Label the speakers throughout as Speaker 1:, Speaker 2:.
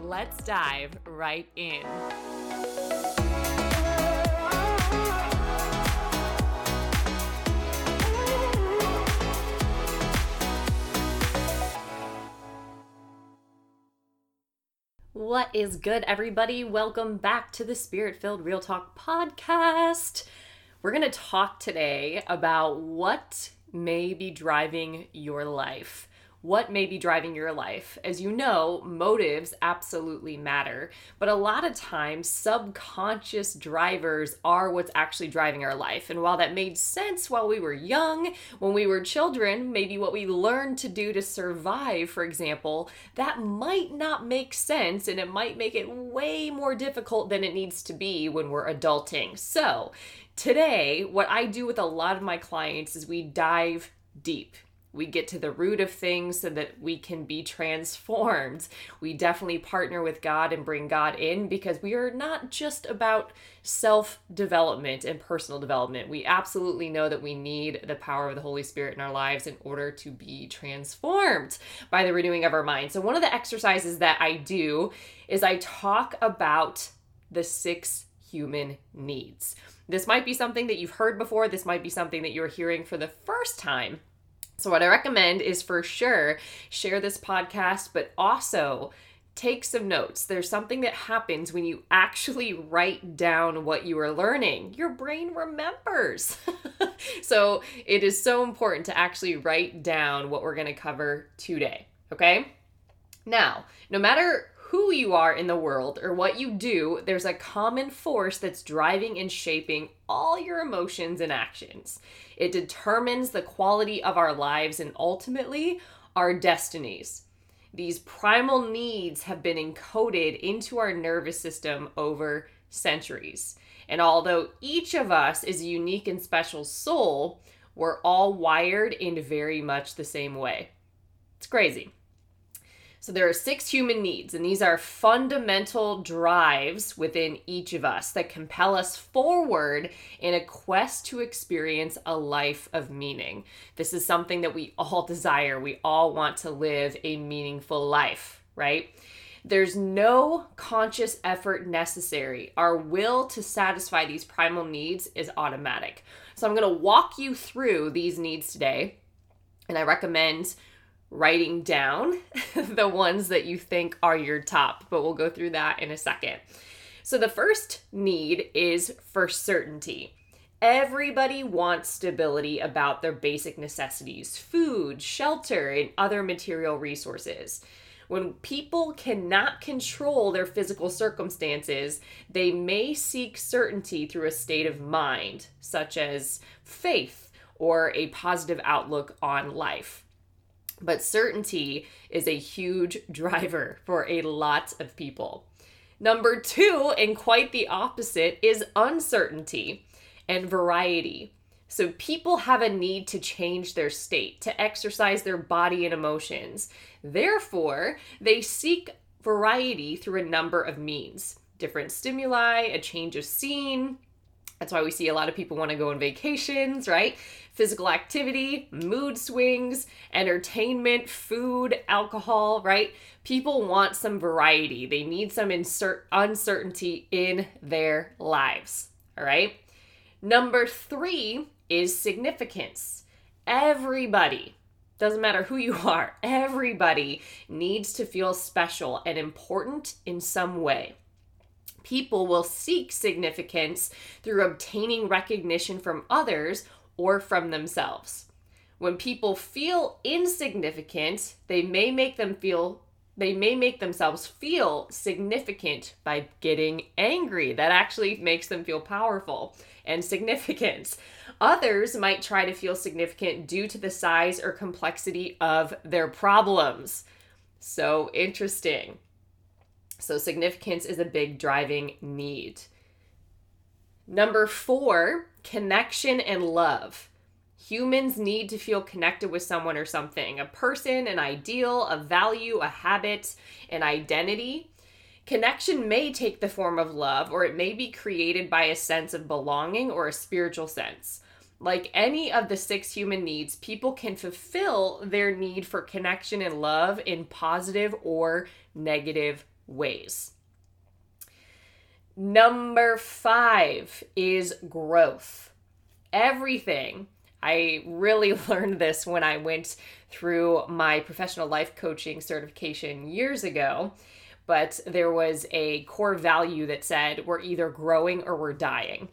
Speaker 1: let's dive right in. What is good, everybody? Welcome back to the Spirit Filled Real Talk podcast. We're going to talk today about what may be driving your life. What may be driving your life? As you know, motives absolutely matter, but a lot of times subconscious drivers are what's actually driving our life. And while that made sense while we were young, when we were children, maybe what we learned to do to survive, for example, that might not make sense and it might make it way more difficult than it needs to be when we're adulting. So, Today, what I do with a lot of my clients is we dive deep. We get to the root of things so that we can be transformed. We definitely partner with God and bring God in because we are not just about self development and personal development. We absolutely know that we need the power of the Holy Spirit in our lives in order to be transformed by the renewing of our mind. So, one of the exercises that I do is I talk about the six human needs. This might be something that you've heard before, this might be something that you're hearing for the first time. So, what I recommend is for sure share this podcast, but also take some notes. There's something that happens when you actually write down what you are learning. Your brain remembers. so, it is so important to actually write down what we're going to cover today. Okay? Now, no matter who you are in the world or what you do, there's a common force that's driving and shaping all your emotions and actions. It determines the quality of our lives and ultimately our destinies. These primal needs have been encoded into our nervous system over centuries. And although each of us is a unique and special soul, we're all wired in very much the same way. It's crazy. So there are six human needs, and these are fundamental drives within each of us that compel us forward in a quest to experience a life of meaning. This is something that we all desire. We all want to live a meaningful life, right? There's no conscious effort necessary. Our will to satisfy these primal needs is automatic. So I'm going to walk you through these needs today, and I recommend writing down the ones that you think are your top, but we'll go through that in a second. So, the first need is for certainty. Everybody wants stability about their basic necessities food, shelter, and other material resources. When people cannot control their physical circumstances, they may seek certainty through a state of mind, such as faith or a positive outlook on life. But certainty is a huge driver for a lot of people. Number two, and quite the opposite, is uncertainty and variety. So people have a need to change their state, to exercise their body and emotions. Therefore, they seek variety through a number of means different stimuli, a change of scene, that's why we see a lot of people want to go on vacations, right? Physical activity, mood swings, entertainment, food, alcohol, right? People want some variety. They need some insert uncertainty in their lives, all right? Number 3 is significance. Everybody, doesn't matter who you are, everybody needs to feel special and important in some way people will seek significance through obtaining recognition from others or from themselves. When people feel insignificant, they may make them feel they may make themselves feel significant by getting angry. That actually makes them feel powerful and significant. Others might try to feel significant due to the size or complexity of their problems. So interesting. So, significance is a big driving need. Number four, connection and love. Humans need to feel connected with someone or something a person, an ideal, a value, a habit, an identity. Connection may take the form of love, or it may be created by a sense of belonging or a spiritual sense. Like any of the six human needs, people can fulfill their need for connection and love in positive or negative ways. Number five is growth. Everything. I really learned this when I went through my professional life coaching certification years ago. But there was a core value that said we're either growing or we're dying.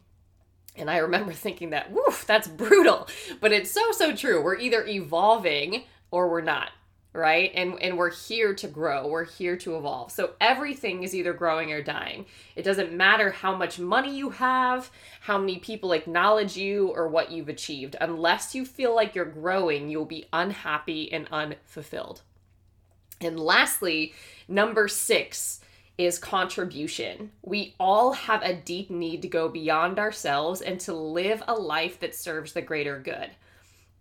Speaker 1: And I remember thinking that, woof, that's brutal. But it's so, so true. We're either evolving or we're not, right? And and we're here to grow. We're here to evolve. So everything is either growing or dying. It doesn't matter how much money you have, how many people acknowledge you or what you've achieved. Unless you feel like you're growing, you'll be unhappy and unfulfilled. And lastly, number 6, is contribution. We all have a deep need to go beyond ourselves and to live a life that serves the greater good.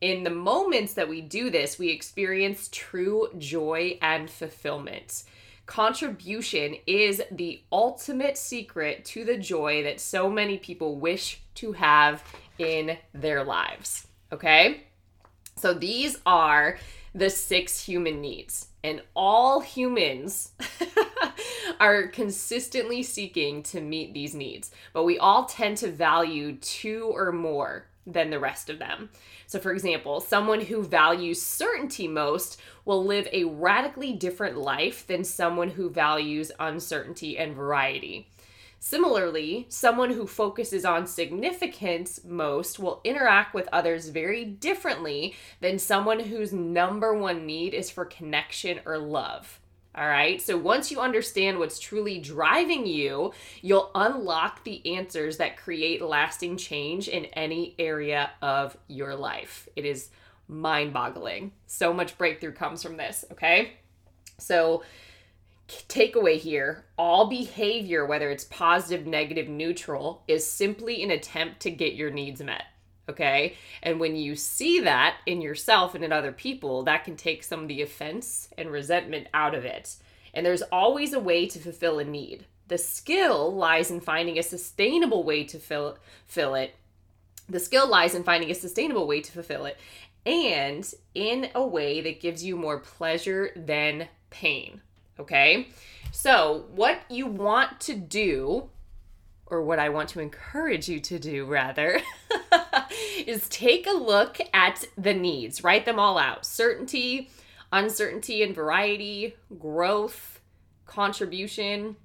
Speaker 1: In the moments that we do this, we experience true joy and fulfillment. Contribution is the ultimate secret to the joy that so many people wish to have in their lives. Okay? So these are the six human needs. And all humans are consistently seeking to meet these needs, but we all tend to value two or more than the rest of them. So, for example, someone who values certainty most will live a radically different life than someone who values uncertainty and variety. Similarly, someone who focuses on significance most will interact with others very differently than someone whose number one need is for connection or love. All right. So once you understand what's truly driving you, you'll unlock the answers that create lasting change in any area of your life. It is mind boggling. So much breakthrough comes from this. Okay. So, takeaway here all behavior, whether it's positive, negative, neutral, is simply an attempt to get your needs met. Okay. And when you see that in yourself and in other people, that can take some of the offense and resentment out of it. And there's always a way to fulfill a need. The skill lies in finding a sustainable way to fill, fill it. The skill lies in finding a sustainable way to fulfill it and in a way that gives you more pleasure than pain. Okay? So, what you want to do, or what I want to encourage you to do rather, is take a look at the needs, write them all out certainty, uncertainty and variety, growth, contribution,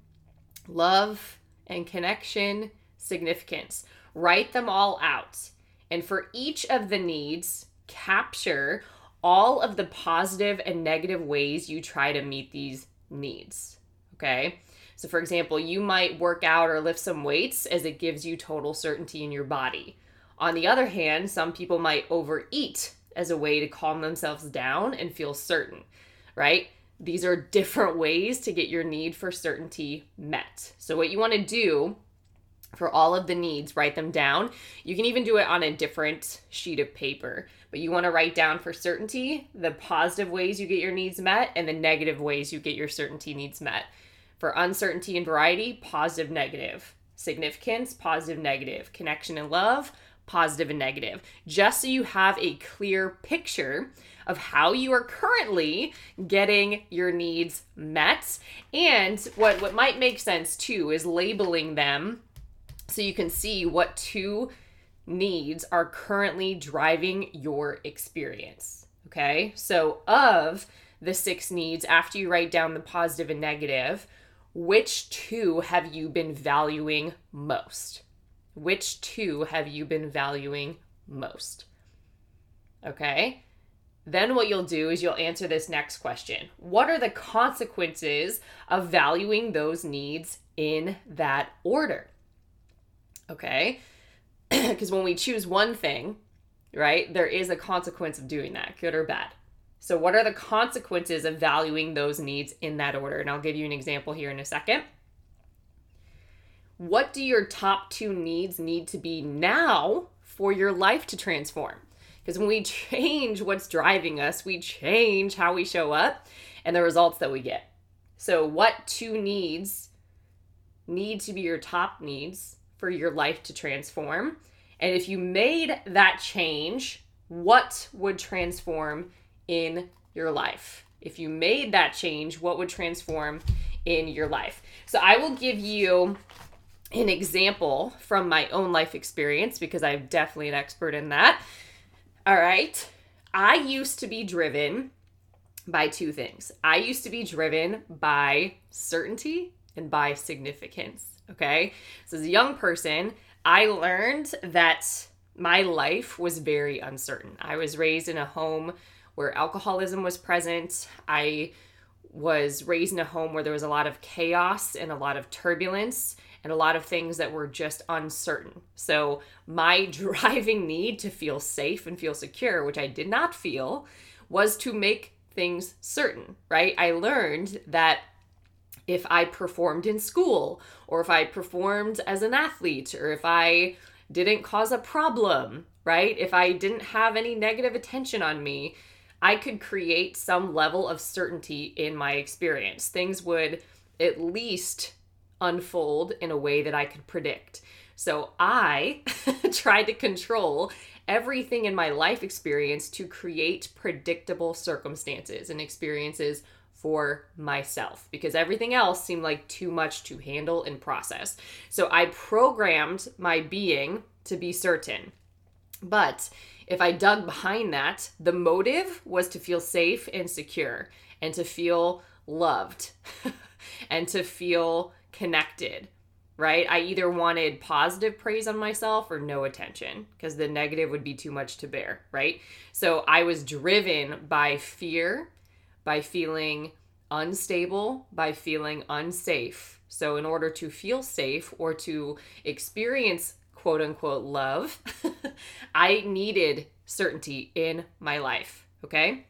Speaker 1: love and connection, significance. Write them all out. And for each of the needs, capture all of the positive and negative ways you try to meet these needs. Okay? So, for example, you might work out or lift some weights as it gives you total certainty in your body. On the other hand, some people might overeat as a way to calm themselves down and feel certain, right? These are different ways to get your need for certainty met. So, what you want to do for all of the needs, write them down. You can even do it on a different sheet of paper, but you want to write down for certainty the positive ways you get your needs met and the negative ways you get your certainty needs met. For uncertainty and variety, positive, negative. Significance, positive, negative. Connection and love, positive and negative, just so you have a clear picture of how you are currently getting your needs met. And what, what might make sense too is labeling them so you can see what two needs are currently driving your experience. Okay, so of the six needs, after you write down the positive and negative, which two have you been valuing most? Which two have you been valuing most? Okay. Then what you'll do is you'll answer this next question What are the consequences of valuing those needs in that order? Okay. Because when we choose one thing, right, there is a consequence of doing that, good or bad. So, what are the consequences of valuing those needs in that order? And I'll give you an example here in a second. What do your top two needs need to be now for your life to transform? Because when we change what's driving us, we change how we show up and the results that we get. So, what two needs need to be your top needs for your life to transform? And if you made that change, what would transform in your life? If you made that change, what would transform in your life? So I will give you an example from my own life experience because I'm definitely an expert in that. All right. I used to be driven by two things. I used to be driven by certainty and by significance. Okay. So as a young person, I learned that my life was very uncertain. I was raised in a home where alcoholism was present. I was raised in a home where there was a lot of chaos and a lot of turbulence and a lot of things that were just uncertain. So, my driving need to feel safe and feel secure, which I did not feel, was to make things certain, right? I learned that if I performed in school, or if I performed as an athlete, or if I didn't cause a problem, right? If I didn't have any negative attention on me, I could create some level of certainty in my experience. Things would at least unfold in a way that I could predict. So I tried to control everything in my life experience to create predictable circumstances and experiences for myself because everything else seemed like too much to handle and process. So I programmed my being to be certain. But if I dug behind that, the motive was to feel safe and secure and to feel loved and to feel connected, right? I either wanted positive praise on myself or no attention because the negative would be too much to bear, right? So I was driven by fear, by feeling unstable, by feeling unsafe. So, in order to feel safe or to experience quote unquote love, I needed certainty in my life. Okay.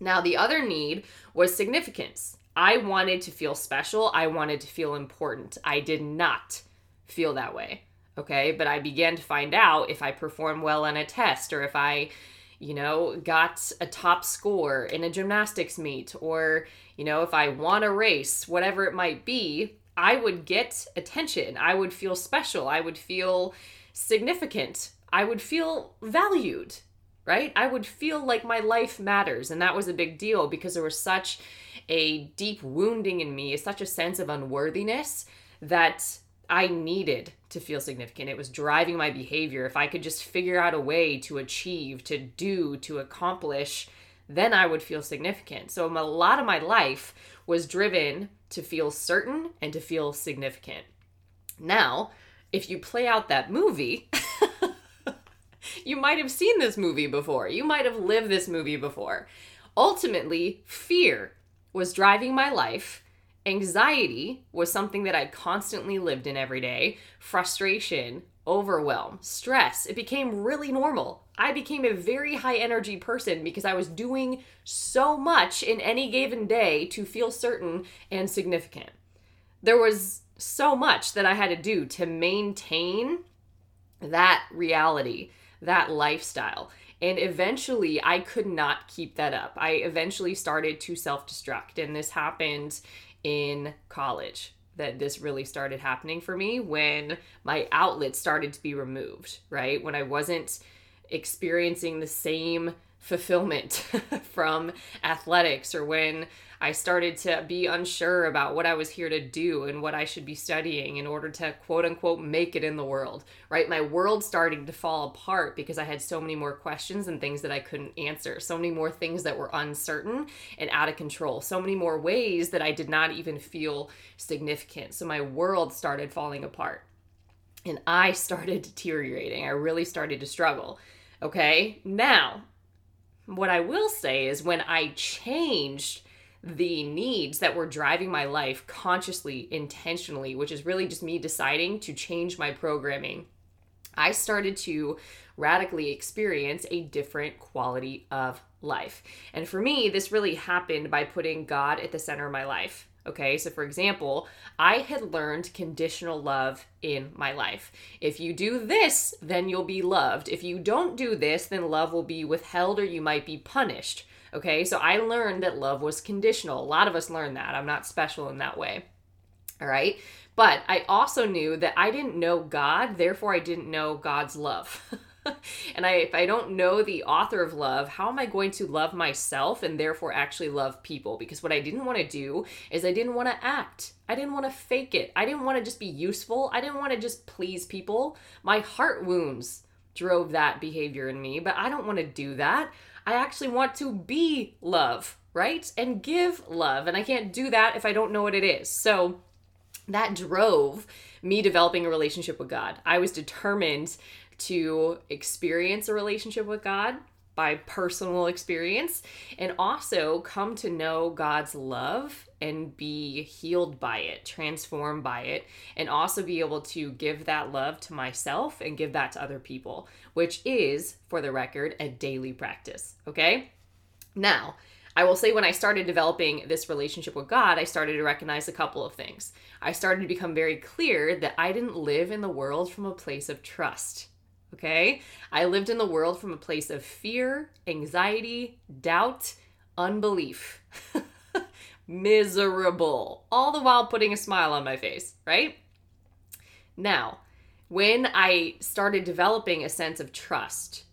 Speaker 1: Now, the other need was significance. I wanted to feel special. I wanted to feel important. I did not feel that way. Okay. But I began to find out if I performed well on a test or if I, you know, got a top score in a gymnastics meet or, you know, if I won a race, whatever it might be, I would get attention. I would feel special. I would feel significant. I would feel valued, right? I would feel like my life matters. And that was a big deal because there was such a deep wounding in me, such a sense of unworthiness that I needed to feel significant. It was driving my behavior. If I could just figure out a way to achieve, to do, to accomplish, then I would feel significant. So a lot of my life was driven to feel certain and to feel significant. Now, if you play out that movie, you might have seen this movie before. You might have lived this movie before. Ultimately, fear was driving my life. Anxiety was something that I constantly lived in every day. Frustration, overwhelm, stress, it became really normal. I became a very high energy person because I was doing so much in any given day to feel certain and significant. There was so much that I had to do to maintain that reality, that lifestyle. And eventually, I could not keep that up. I eventually started to self destruct. And this happened in college that this really started happening for me when my outlet started to be removed, right? When I wasn't experiencing the same fulfillment from athletics or when I started to be unsure about what I was here to do and what I should be studying in order to quote unquote make it in the world, right? My world starting to fall apart because I had so many more questions and things that I couldn't answer, so many more things that were uncertain and out of control, so many more ways that I did not even feel significant. So my world started falling apart and I started deteriorating. I really started to struggle. Okay, now what I will say is when I changed the needs that were driving my life consciously, intentionally, which is really just me deciding to change my programming. I started to radically experience a different quality of life. And for me, this really happened by putting God at the center of my life. Okay, so for example, I had learned conditional love in my life. If you do this, then you'll be loved. If you don't do this, then love will be withheld or you might be punished. Okay, so I learned that love was conditional. A lot of us learn that. I'm not special in that way. All right, but I also knew that I didn't know God, therefore, I didn't know God's love. and I, if I don't know the author of love, how am I going to love myself and therefore actually love people? Because what I didn't want to do is I didn't want to act. I didn't want to fake it. I didn't want to just be useful. I didn't want to just please people. My heart wounds drove that behavior in me, but I don't want to do that. I actually want to be love, right? And give love. And I can't do that if I don't know what it is. So that drove me developing a relationship with God. I was determined to experience a relationship with God by personal experience and also come to know God's love and be healed by it, transformed by it, and also be able to give that love to myself and give that to other people, which is, for the record, a daily practice. Okay? Now, I will say when I started developing this relationship with God, I started to recognize a couple of things. I started to become very clear that I didn't live in the world from a place of trust. Okay? I lived in the world from a place of fear, anxiety, doubt, unbelief. Miserable. All the while putting a smile on my face, right? Now, when I started developing a sense of trust,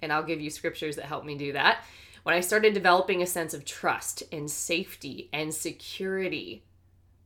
Speaker 1: and I'll give you scriptures that help me do that. When I started developing a sense of trust and safety and security,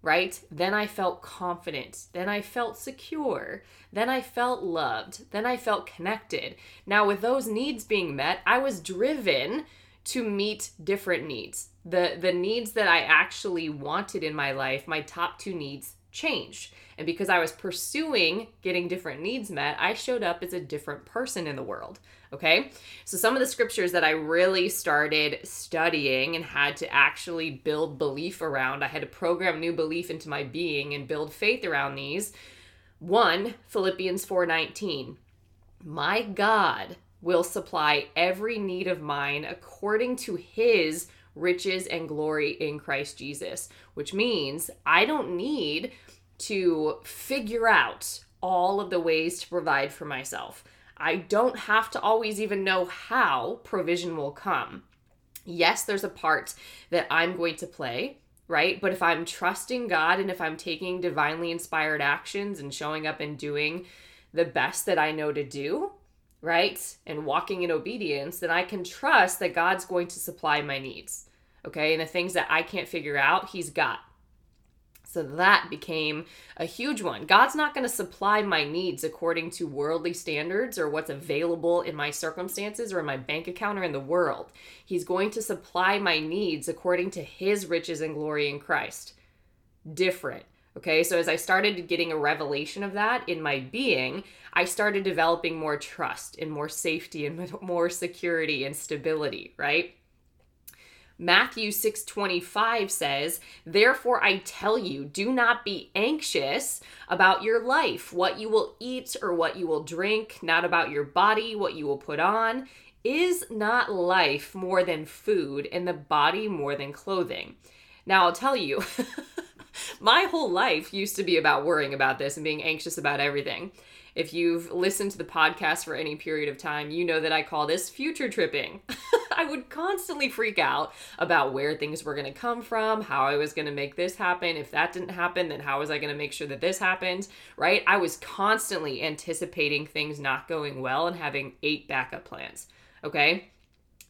Speaker 1: right? Then I felt confident. Then I felt secure. Then I felt loved. Then I felt connected. Now, with those needs being met, I was driven to meet different needs. The, the needs that I actually wanted in my life, my top two needs changed. And because I was pursuing getting different needs met, I showed up as a different person in the world. Okay. So, some of the scriptures that I really started studying and had to actually build belief around, I had to program new belief into my being and build faith around these. One, Philippians 4:19. My God will supply every need of mine according to his riches and glory in Christ Jesus, which means I don't need to figure out all of the ways to provide for myself. I don't have to always even know how provision will come. Yes, there's a part that I'm going to play, right? But if I'm trusting God and if I'm taking divinely inspired actions and showing up and doing the best that I know to do, right? And walking in obedience, then I can trust that God's going to supply my needs. Okay. And the things that I can't figure out, He's got. So that became a huge one. God's not going to supply my needs according to worldly standards or what's available in my circumstances or in my bank account or in the world. He's going to supply my needs according to his riches and glory in Christ. Different. Okay, so as I started getting a revelation of that in my being, I started developing more trust and more safety and more security and stability, right? Matthew 6:25 says, "Therefore I tell you, do not be anxious about your life, what you will eat or what you will drink, not about your body, what you will put on. Is not life more than food and the body more than clothing?" Now I'll tell you, my whole life used to be about worrying about this and being anxious about everything. If you've listened to the podcast for any period of time, you know that I call this future tripping. I would constantly freak out about where things were going to come from, how I was going to make this happen. If that didn't happen, then how was I going to make sure that this happened, right? I was constantly anticipating things not going well and having eight backup plans, okay?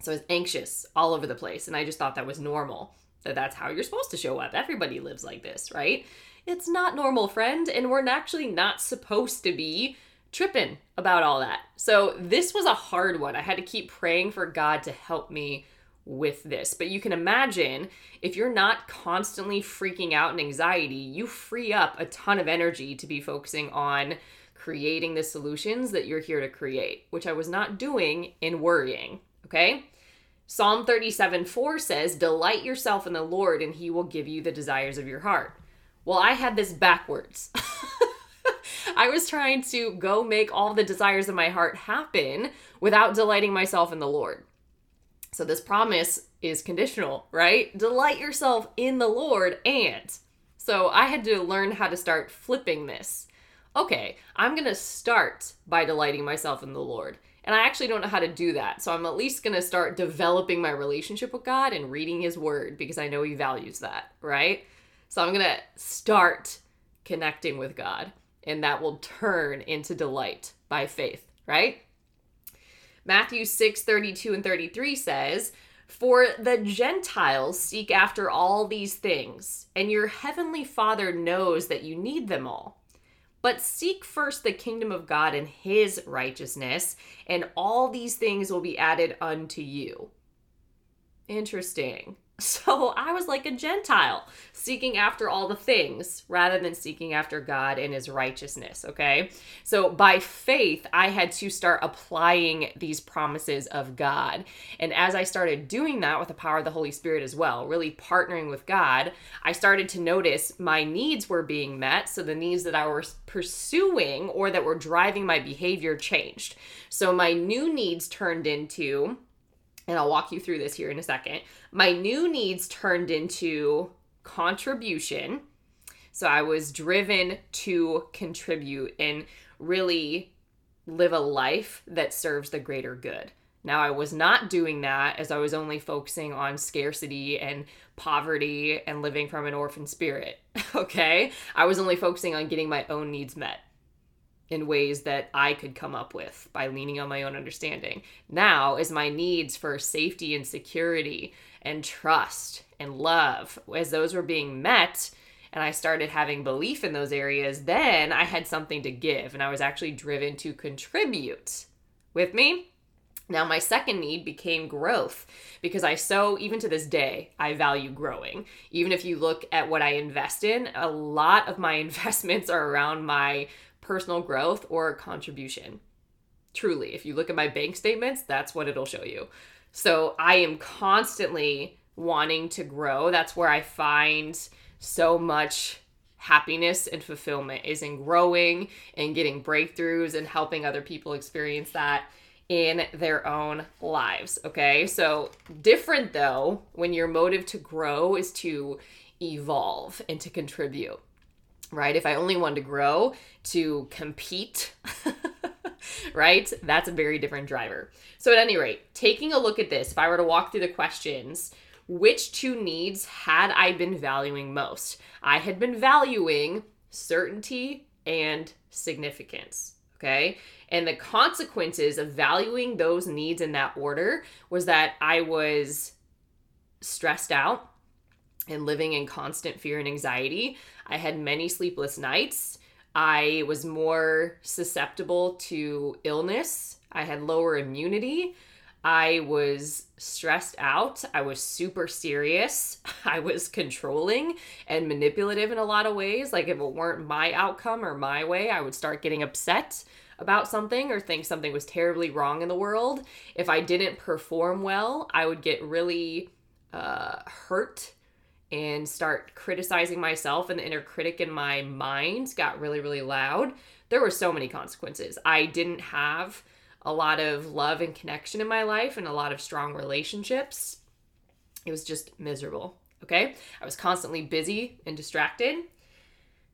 Speaker 1: So I was anxious all over the place, and I just thought that was normal. That that's how you're supposed to show up. Everybody lives like this, right? It's not normal, friend, and we're actually not supposed to be tripping about all that. So this was a hard one. I had to keep praying for God to help me with this. But you can imagine if you're not constantly freaking out and anxiety, you free up a ton of energy to be focusing on creating the solutions that you're here to create, which I was not doing in worrying. Okay? Psalm 37 4 says, Delight yourself in the Lord, and he will give you the desires of your heart. Well, I had this backwards. I was trying to go make all the desires of my heart happen without delighting myself in the Lord. So this promise is conditional, right? Delight yourself in the Lord and so I had to learn how to start flipping this. Okay, I'm going to start by delighting myself in the Lord. And I actually don't know how to do that. So I'm at least going to start developing my relationship with God and reading His Word because I know He values that, right? So I'm going to start connecting with God, and that will turn into delight by faith, right? Matthew 6 32 and 33 says, For the Gentiles seek after all these things, and your heavenly Father knows that you need them all. But seek first the kingdom of God and his righteousness, and all these things will be added unto you. Interesting. So I was like a Gentile, seeking after all the things rather than seeking after God and his righteousness. Okay. So by faith, I had to start applying these promises of God. And as I started doing that with the power of the Holy Spirit as well, really partnering with God, I started to notice my needs were being met. So the needs that I was pursuing or that were driving my behavior changed. So my new needs turned into and I'll walk you through this here in a second. My new needs turned into contribution. So I was driven to contribute and really live a life that serves the greater good. Now, I was not doing that as I was only focusing on scarcity and poverty and living from an orphan spirit. Okay. I was only focusing on getting my own needs met in ways that I could come up with by leaning on my own understanding. Now, as my needs for safety and security and trust and love, as those were being met, and I started having belief in those areas, then I had something to give and I was actually driven to contribute. With me? Now, my second need became growth because I so, even to this day, I value growing. Even if you look at what I invest in, a lot of my investments are around my personal growth or contribution. Truly, if you look at my bank statements, that's what it'll show you. So I am constantly wanting to grow. That's where I find so much happiness and fulfillment is in growing and getting breakthroughs and helping other people experience that in their own lives. Okay. So, different though, when your motive to grow is to evolve and to contribute right? If I only wanted to grow to compete, right? That's a very different driver. So, at any rate, taking a look at this, if I were to walk through the questions, which two needs had I been valuing most? I had been valuing certainty and significance. Okay. And the consequences of valuing those needs in that order was that I was stressed out and living in constant fear and anxiety. I had many sleepless nights. I was more susceptible to illness. I had lower immunity. I was stressed out. I was super serious. I was controlling and manipulative in a lot of ways. Like, if it weren't my outcome or my way, I would start getting upset about something or think something was terribly wrong in the world. If I didn't perform well, I would get really uh, hurt and start criticizing myself and the inner critic in my mind got really really loud. There were so many consequences. I didn't have a lot of love and connection in my life and a lot of strong relationships. It was just miserable okay? I was constantly busy and distracted.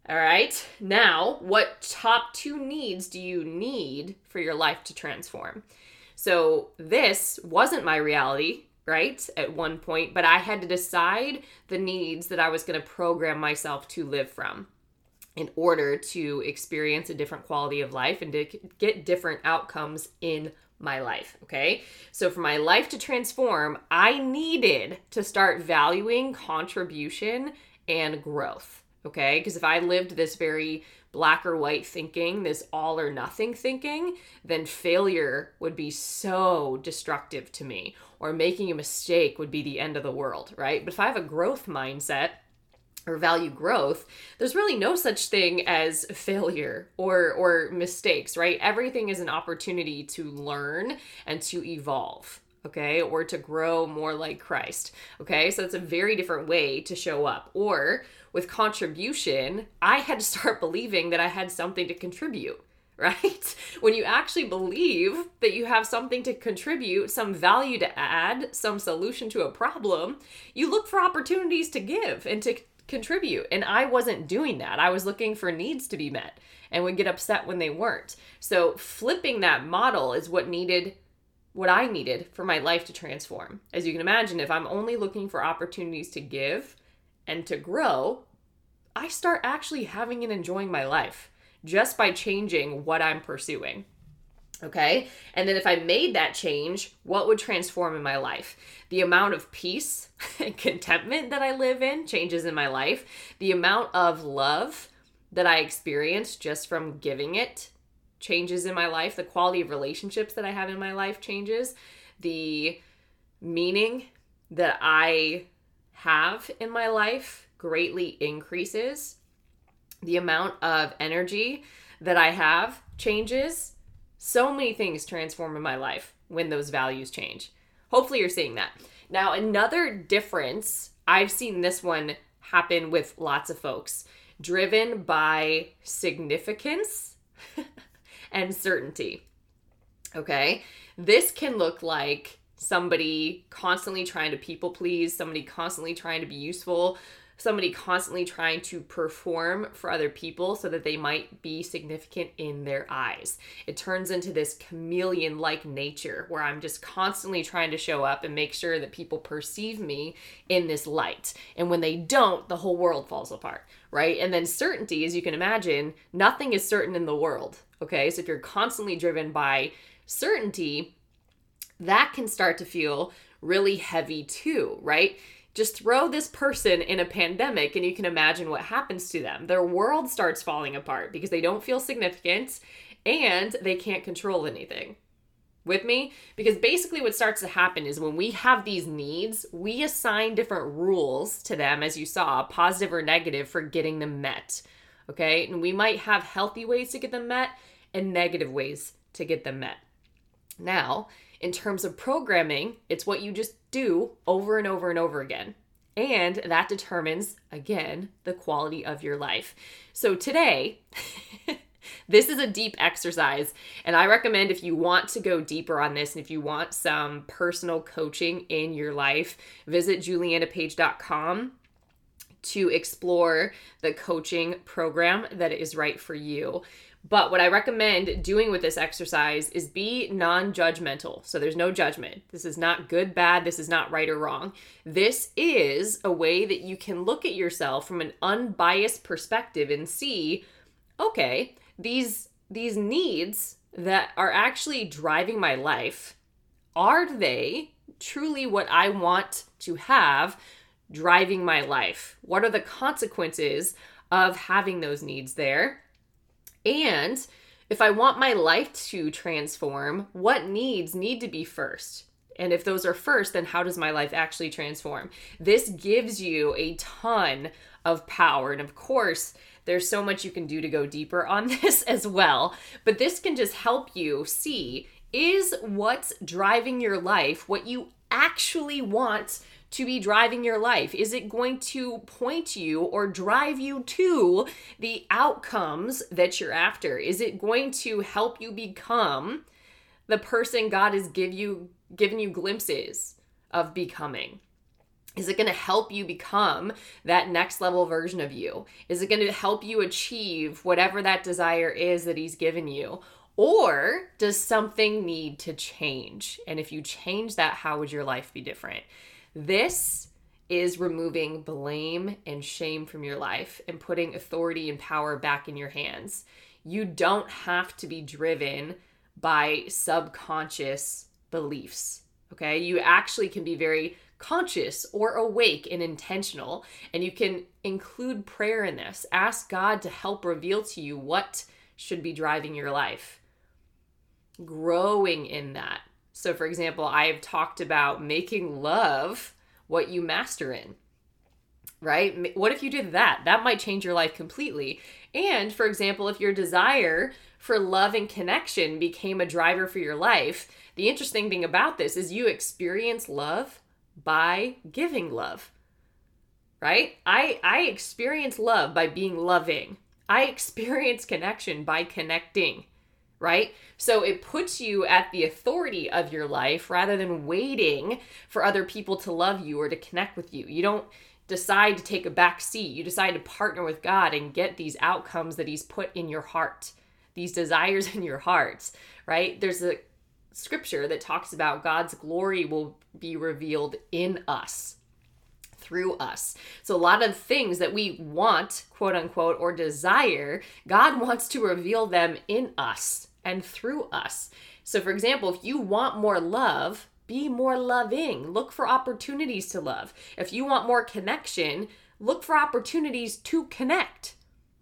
Speaker 1: All right now what top two needs do you need for your life to transform? So this wasn't my reality right at one point but i had to decide the needs that i was going to program myself to live from in order to experience a different quality of life and to get different outcomes in my life okay? So for my life to transform i needed to start valuing contribution and growth okay? Because if i lived this very black or white thinking, this all or nothing thinking, then failure would be so destructive to me, or making a mistake would be the end of the world, right? But if I have a growth mindset, or value growth there's really no such thing as failure or or mistakes right? Everything is an opportunity to learn and to evolve okay? Or to grow more like christ okay? So it's a very different way to show up. Or with contribution, I had to start believing that I had something to contribute, right? When you actually believe that you have something to contribute, some value to add, some solution to a problem, you look for opportunities to give and to contribute. And I wasn't doing that. I was looking for needs to be met and would get upset when they weren't. So flipping that model is what needed what I needed for my life to transform. As you can imagine, if I'm only looking for opportunities to give and to grow, I start actually having and enjoying my life just by changing what I'm pursuing. Okay. And then if I made that change, what would transform in my life? The amount of peace and contentment that I live in changes in my life. The amount of love that I experience just from giving it changes in my life. The quality of relationships that I have in my life changes. The meaning that I have in my life greatly increases. The amount of energy that I have changes so many things transform in my life when those values change. Hopefully, you're seeing that. Now, another difference, I've seen this one happen with lots of folks, driven by significance and certainty. Okay, this can look like somebody constantly trying to people please, somebody constantly trying to be useful, somebody constantly trying to perform for other people so that they might be significant in their eyes. It turns into this chameleon like nature where I'm just constantly trying to show up and make sure that people perceive me in this light. And when they don't, the whole world falls apart, right? And then certainty, as you can imagine, nothing is certain in the world, okay? So if you're constantly driven by certainty, that can start to feel really heavy too, right? Just throw this person in a pandemic and you can imagine what happens to them. Their world starts falling apart because they don't feel significant and they can't control anything. With me? Because basically, what starts to happen is when we have these needs, we assign different rules to them, as you saw, positive or negative, for getting them met. Okay? And we might have healthy ways to get them met and negative ways to get them met. Now, in terms of programming, it's what you just do over and over and over again. And that determines, again, the quality of your life. So today, this is a deep exercise. And I recommend if you want to go deeper on this and if you want some personal coaching in your life, visit julianapage.com to explore the coaching program that is right for you. But what I recommend doing with this exercise is be non judgmental. So there's no judgment. This is not good, bad. This is not right or wrong. This is a way that you can look at yourself from an unbiased perspective and see okay, these, these needs that are actually driving my life, are they truly what I want to have driving my life? What are the consequences of having those needs there? And if I want my life to transform, what needs need to be first? And if those are first, then how does my life actually transform? This gives you a ton of power. And of course, there's so much you can do to go deeper on this as well. But this can just help you see is what's driving your life what you actually want to be driving your life? Is it going to point you or drive you to the outcomes that you're after? Is it going to help you become the person God has give you given you glimpses of becoming? Is it going to help you become that next level version of you? Is it going to help you achieve whatever that desire is that He's given you? Or does something need to change? And if you change that, how would your life be different? This is removing blame and shame from your life and putting authority and power back in your hands. You don't have to be driven by subconscious beliefs. Okay. You actually can be very conscious or awake and intentional, and you can include prayer in this. Ask God to help reveal to you what should be driving your life. Growing in that so, for example, I've talked about making love what you master in, right? What if you did that? That might change your life completely. And, for example, if your desire for love and connection became a driver for your life, the interesting thing about this is you experience love by giving love right? I I experience love by being loving. I experience connection by connecting, right? So it puts you at the authority of your life rather than waiting for other people to love you or to connect with you. You don't decide to take a back seat. You decide to partner with God and get these outcomes that He's put in your heart, these desires in your heart, right? There's a scripture that talks about God's glory will be revealed in us through us. So, a lot of things that we want, quote unquote, or desire, God wants to reveal them in us and through us. So, for example, if you want more love, be more loving. Look for opportunities to love. If you want more connection, look for opportunities to connect.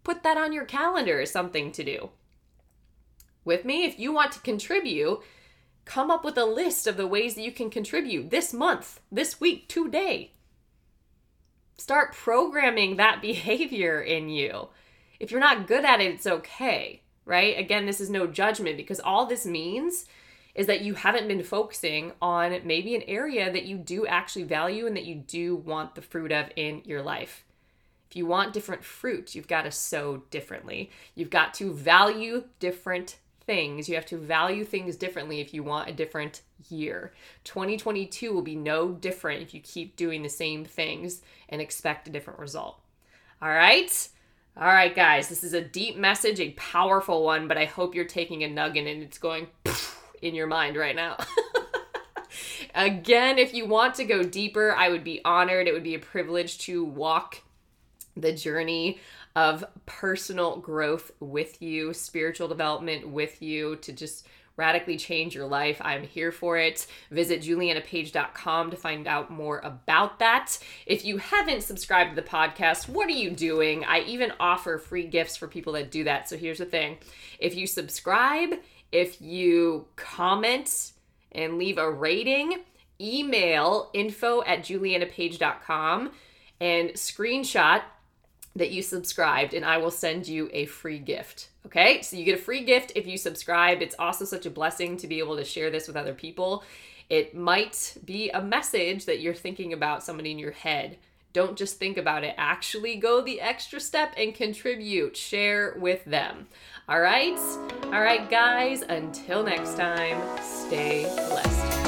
Speaker 1: Put that on your calendar as something to do. With me, if you want to contribute, come up with a list of the ways that you can contribute this month, this week, today. Start programming that behavior in you. If you're not good at it, it's okay, right? Again, this is no judgment because all this means is that you haven't been focusing on maybe an area that you do actually value and that you do want the fruit of in your life. If you want different fruit, you've got to sow differently. You've got to value different things. You have to value things differently if you want a different year. 2022 will be no different if you keep doing the same things and expect a different result. All right? All right, guys, this is a deep message, a powerful one, but I hope you're taking a nugget and it's going in your mind right now. Again, if you want to go deeper, I would be honored. It would be a privilege to walk the journey of personal growth with you, spiritual development with you, to just radically change your life. I'm here for it. Visit julianapage.com to find out more about that. If you haven't subscribed to the podcast, what are you doing? I even offer free gifts for people that do that. So here's the thing if you subscribe, if you comment and leave a rating, email info at julianapage.com and screenshot that you subscribed and I will send you a free gift. Okay? So you get a free gift if you subscribe. It's also such a blessing to be able to share this with other people. It might be a message that you're thinking about somebody in your head. Don't just think about it. Actually go the extra step and contribute. Share with them. All right? All right, guys, until next time, stay blessed.